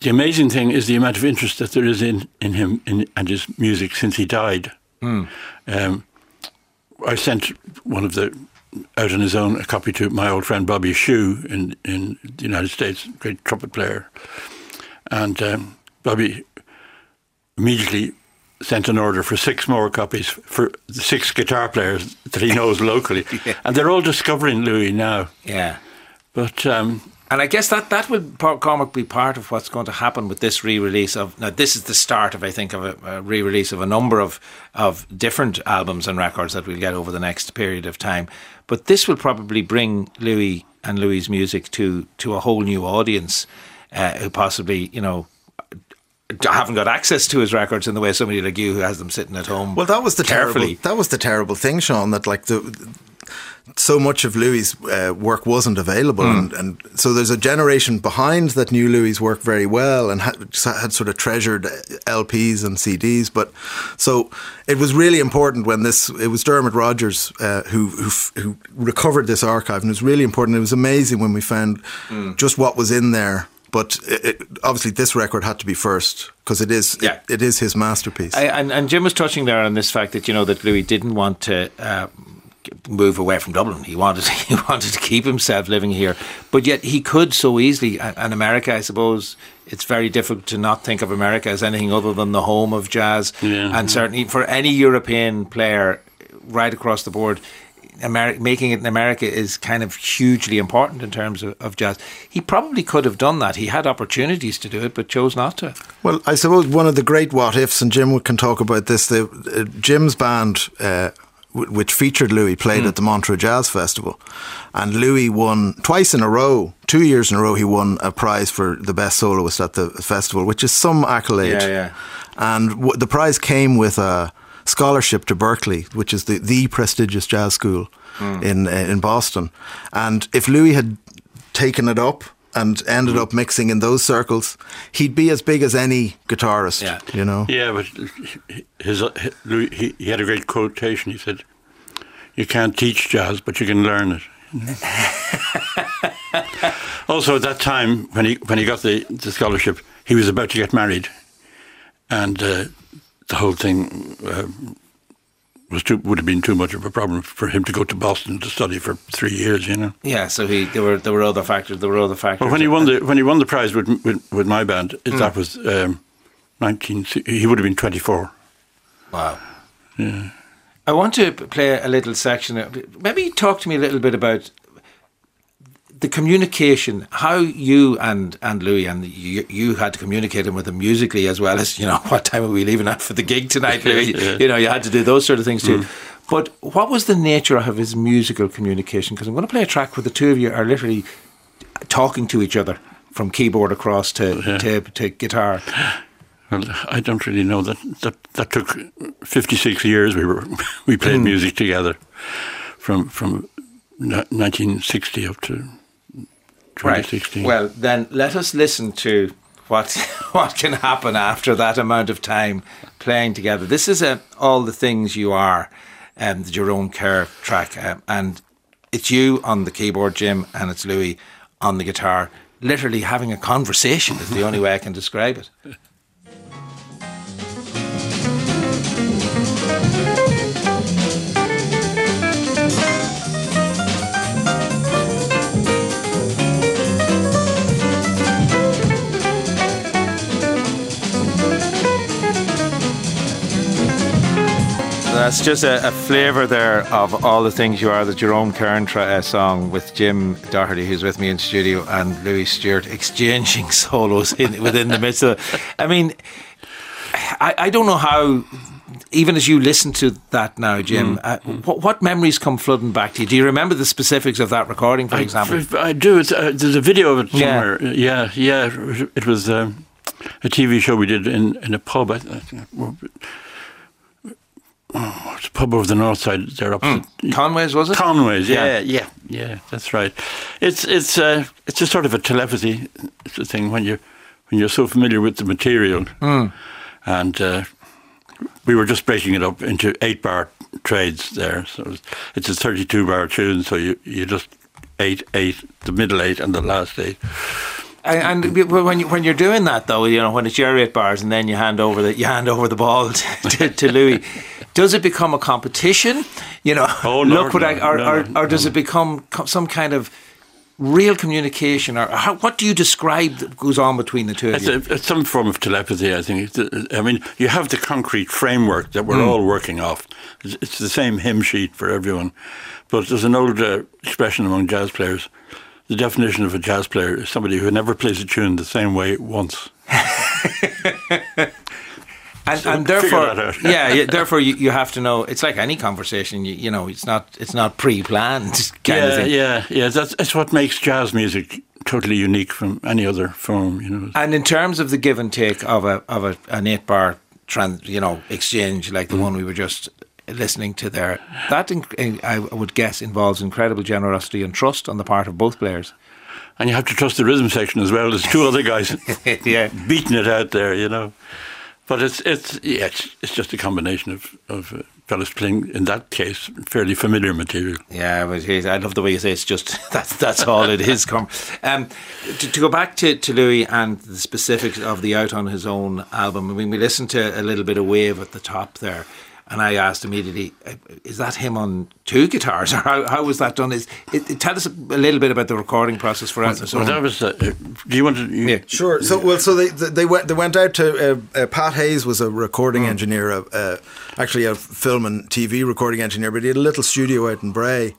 the amazing thing is the amount of interest that there is in, in him in, and his music since he died. Um, I sent one of the out on his own a copy to my old friend Bobby Shew in in the United States, great trumpet player, and um, Bobby immediately sent an order for six more copies for the six guitar players that he knows locally, and they're all discovering Louis now. Yeah. But um, And I guess that that will Cormac be part of what's going to happen with this re-release of now. This is the start of I think of a, a re-release of a number of of different albums and records that we'll get over the next period of time. But this will probably bring Louis and Louis's music to to a whole new audience uh, who possibly you know haven't got access to his records in the way somebody like you who has them sitting at home. Well, that was the carefully. terrible. That was the terrible thing, Sean. That like the so much of Louis' uh, work wasn't available, and, and so there's a generation behind that knew Louis' work very well and had, had sort of treasured LPs and CDs. But so it was really important when this. It was Dermot Rogers uh, who, who f- who recovered this archive, and it was really important. It was amazing when we found just what was in there. But it, it, obviously, this record had to be first because it is Yeah. it, it is his masterpiece. I, and, and Jim was touching there on this fact that you know that Louis didn't want to uh, move away from Dublin. He wanted he wanted to keep himself living here, but yet he could so easily. And and America, I suppose, it's very difficult to not think of America as anything other than the home of jazz. Yeah. and certainly for any European player, right across the board. Ameri- making it in America is kind of hugely important in terms of, of jazz. He probably could have done that. He had opportunities to do it, but chose not to. Well, I suppose one of the great what ifs, and Jim can talk about this. The uh, Jim's band, uh, w- which featured Louis, played at the Montreux Jazz Festival, and Louis won twice in a row. Two years in a row, he won a prize for the best soloist at the festival, which is some accolade. Yeah, yeah. And w- the prize came with a scholarship to Berklee, which is the, the prestigious jazz school in uh, in Boston. And if Louis had taken it up and ended up mixing in those circles, he'd be as big as any guitarist. Yeah. You know. Yeah, but his, his Louis, he, he had a great quotation. He said, "You can't teach jazz, but you can learn it." also, at that time, when he when he got the, the scholarship, he was about to get married, and uh, the whole thing uh, was too would have been too much of a problem for him to go to Boston to study for three years. You know. Yeah, so he there were there were other factors. There were other factors. Well, when he won the when he won the prize with with, with my band, it, that was um, nineteen. He would have been twenty four. Wow. I want to play a little section. Maybe talk to me a little bit about the communication, how you and, and Louis and you, you had to communicate him with him musically as well as, you know, what time are we leaving out for the gig tonight, Louis? Yeah. You know, you had to do those sort of things too. Mm. But what was the nature of his musical communication? Because I'm going to play a track where the two of you are literally talking to each other from keyboard across to, to, to guitar. Well, I don't really know that that that took fifty six years. We were we played mm. music together from from nineteen sixty up to twenty sixteen. Well, then let us listen to what what can happen after that amount of time playing together. This is a, all the things you are, um, the Jerome Kern track, um, and it's you on the keyboard, Jim, and it's Louis on the guitar. Literally having a conversation is the only way I can describe it. That's just a, a flavour there of all the things you are. The Jerome Kern tra- uh, song with Jim Doherty, who's with me in studio, and Louis Stewart exchanging solos in, within the midst of. it. I mean, I, I don't know how. Even as you listen to that now, Jim, uh, what, what memories come flooding back to you? Do you remember the specifics of that recording, for example? I, I do. It's, uh, there's a video of it Yeah. somewhere. Yeah, yeah. It was um, a TV show we did in, in a pub. I, I, oh, it's a pub over the north side. There opposite Conway's, was it? Conway's. Yeah. Yeah, yeah, yeah. That's right. It's it's uh, it's a sort of a telepathy a thing when you when you're so familiar with the material, and uh, we were just breaking it up into eight bar trades there. So it's- a 32 bar tune, so you, you just eight, eight, the middle eight, and the last eight. And, and when you, when you're doing that though, you know when it's your eight bars and then you hand over the you hand over the ball to, to Louis, does it become a competition? You know, Oh, no, look what no, I or, no, or, or does it become some kind of real communication or how, what do you describe that goes on between the two of It's, you? a, it's some form of telepathy, I think. I mean, you have the concrete framework that we're all working off. It's, it's the same hymn sheet for everyone. But there's an old uh, expression among jazz players. The definition of a jazz player is somebody who never plays a tune the same way once. And, and therefore, yeah, yeah, therefore you, you have to know. It's like any conversation. You, you know, it's not it's not pre-planned kind of yeah, thing. yeah, yeah. That's, that's what makes jazz music totally unique from any other form, you know. And in terms of the give and take of a of a, an eight bar trans, you know, exchange like the mm. one we were just listening to there, that inc- I would guess involves incredible generosity and trust on the part of both players. And you have to trust the rhythm section as well. There's two other guys yeah. beating it out there, you know. But it's it's yeah, it's, it's just a combination of of uh, fellas playing in that case fairly familiar material. Yeah, but I love the way you say it's just that's that's all it is. Um, to, to go back to, to Louis and the specifics of the Out on His Own album. I mean, we listened to a little bit of Wave at the top there, and I asked immediately, uh, "Is that him on two guitars, or how, how was that done?" Is it, it- tell us a little bit about the recording process for Out on His Well, Own. that was. Uh, uh, do you want to? You, Yeah. Sure. So well, so they they went they went out to uh, uh, Pat Hayes was a recording engineer, uh, uh, actually a film and TV recording engineer, but he had a little studio out in Bray.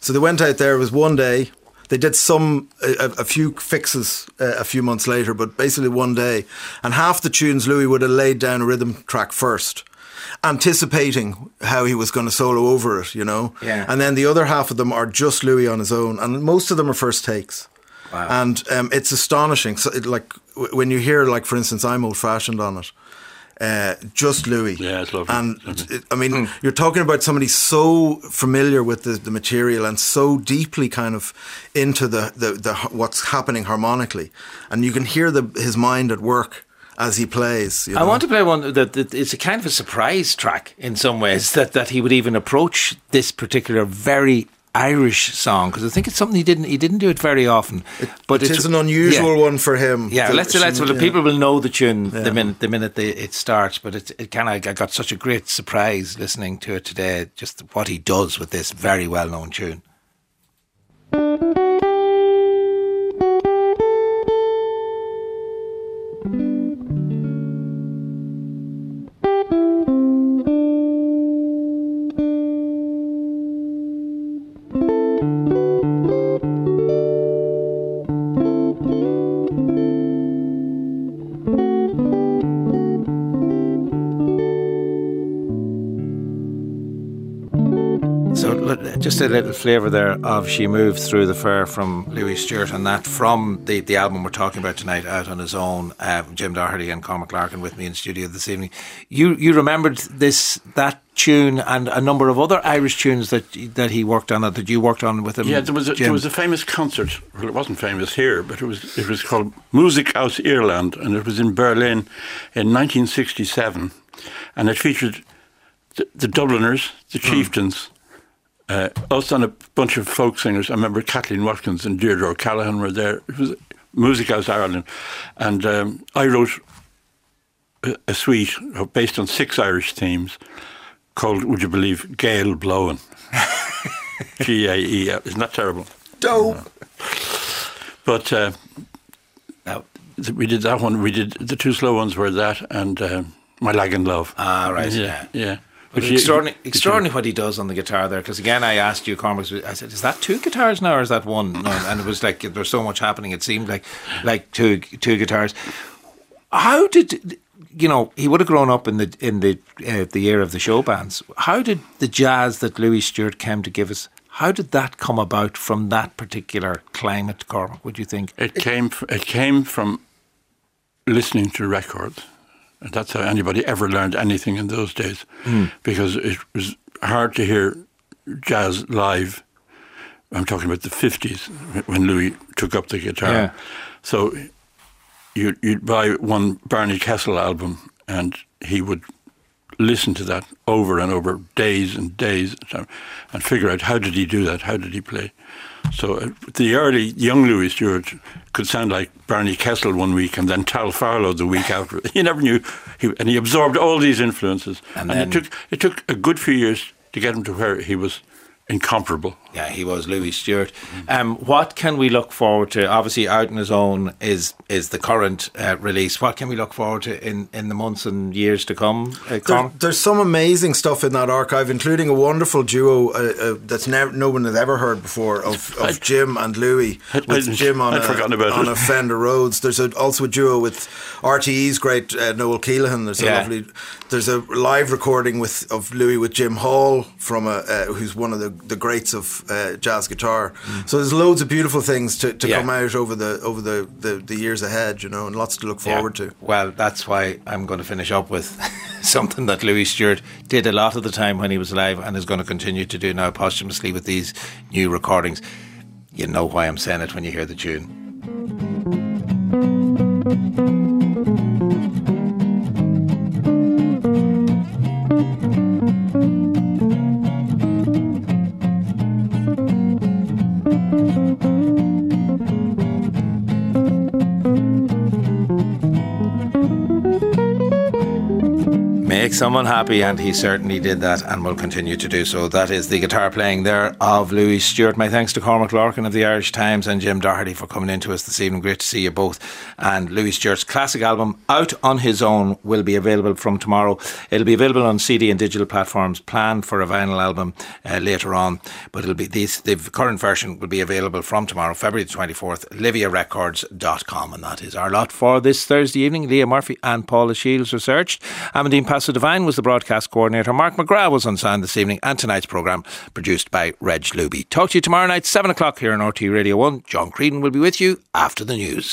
So they went out there. It was one day. They did some a, a- a few fixes uh, a few months later, but basically one day. And half the tunes Louis would have laid down a rhythm track first, anticipating how he was going to solo over it, you know. Yeah. And then the other half of them are just Louis on his own, and most of them are first takes. Wow. And um, it's astonishing. So, it, like w- when you hear, like for instance, I'm old fashioned on it. Uh, just Louis. Yeah, it's lovely. And Lovely. it, I mean, you're talking about somebody so familiar with the, the material and so deeply kind of into the, the, the what's happening harmonically, and you can hear the his mind at work as he plays. You know? I want to play one that, that it's a kind of a surprise track in some ways that, that he would even approach this particular very Irish song because I think it's something he didn't he didn't do it very often. but it it's is an unusual yeah. one for him. Yeah, The- let's let's well, the yeah. people will know the tune the minute the minute they, it starts. But it, it kind of I got such a great surprise listening to it today. Just what he does with this very well known tune. Just a little flavour there of "She Moved Through the Fair from Louis Stewart, and that from the, the album we're talking about tonight, out on his own. Um, Jim Doherty and Cormac Larkin with me in studio this evening. You you remembered this that tune and a number of other Irish tunes that that he worked on that you worked on with him. Yeah, there was a, Jim. there was a famous concert. Well, it wasn't famous here, but it was it was called Musik aus Irland, and it was in Berlin in 1967, and it featured the, the Dubliners, the Chieftains, uh, us and a bunch of folk singers. I remember Kathleen Watkins and Deirdre O'Callaghan were there. It was Music aus Ireland, and um, I wrote a, a suite based on six Irish themes called, would you believe, Gael Blowing. G A E L. Isn't that terrible? Dope. But uh, we did that one. We did the two slow ones were that and um, My Lagan Love. Ah, right, Yeah, yeah. yeah. But you- extraordinary, you- extraordinary what he does on the guitar there. Because again, I asked you, Cormac, I said, "Is that two guitars now, or is that one?" No, and it was like there's so much happening. It seemed like like two two guitars. How did you know he would have grown up in the in the uh, the year of the show bands? How did the jazz that Louis Stewart came to give us? How did that come about from that particular climate, Cormac? Would you think? It came. It came from listening to records. And that's how anybody ever learned anything in those days, hmm. because it was hard to hear jazz live. I'm talking about the 50s when Louis took up the guitar. Yeah. So you'd, you'd buy one Barney Kessel album, and he would listen to that over and over, days and days, and figure out how did he do that? How did he play? So uh, the early young Louis Stewart could sound like Barney Kessel one week and then Tal Farlow the week after. He never knew, he, and he absorbed all these influences. And, and it took it took a good few years to get him to where he was incomparable. Yeah, he was Louis Stewart. Um, what can we look forward to? Obviously, out in his own is is the current uh, release. What can we look forward to in, in the months and years to come? Uh, there, there's some amazing stuff in that archive, including a wonderful duo uh, uh that's never, no one has ever heard before of, of I, Jim and Louis. With Jim on, a, on a Fender Rhodes. There's a, also a duo with RTE's great uh, Noel Kelehan. There's a yeah. lovely. There's a live recording with of Louis with Jim Hall from a uh, who's one of the, the greats of uh, jazz guitar. Mm. So there's loads of beautiful things to, to yeah. come out over the over the, the, the, years ahead, you know, and lots to look forward yeah. to. Well, that's why I'm going to finish up with something that Louis Stewart did a lot of the time when he was alive and is going to continue to do now posthumously with these new recordings. You know why I'm saying it when you hear the tune. Someone happy, and he certainly did that and will continue to do so. That is the guitar playing there of Louis Stewart. My thanks to Cormac Larkin of the Irish Times and Jim Doherty for coming into us this evening. Great to see you both. And Louis Stewart's classic album, Out on His Own, will be available from tomorrow. It'll be available on CD and digital platforms, planned for a vinyl album uh, later on. But it'll be these, the current version will be available from tomorrow, February the 24th, liviarecords.com. And that is our lot for this Thursday evening. Leah Murphy and Paula Shields researched. Amandine Passage Devine was the broadcast coordinator. Mark McGrath was on sound this evening, and tonight's programme produced by Reg Luby. Talk to you tomorrow night, 7 o'clock here on RTE Radio 1. John Creedon will be with you after the news.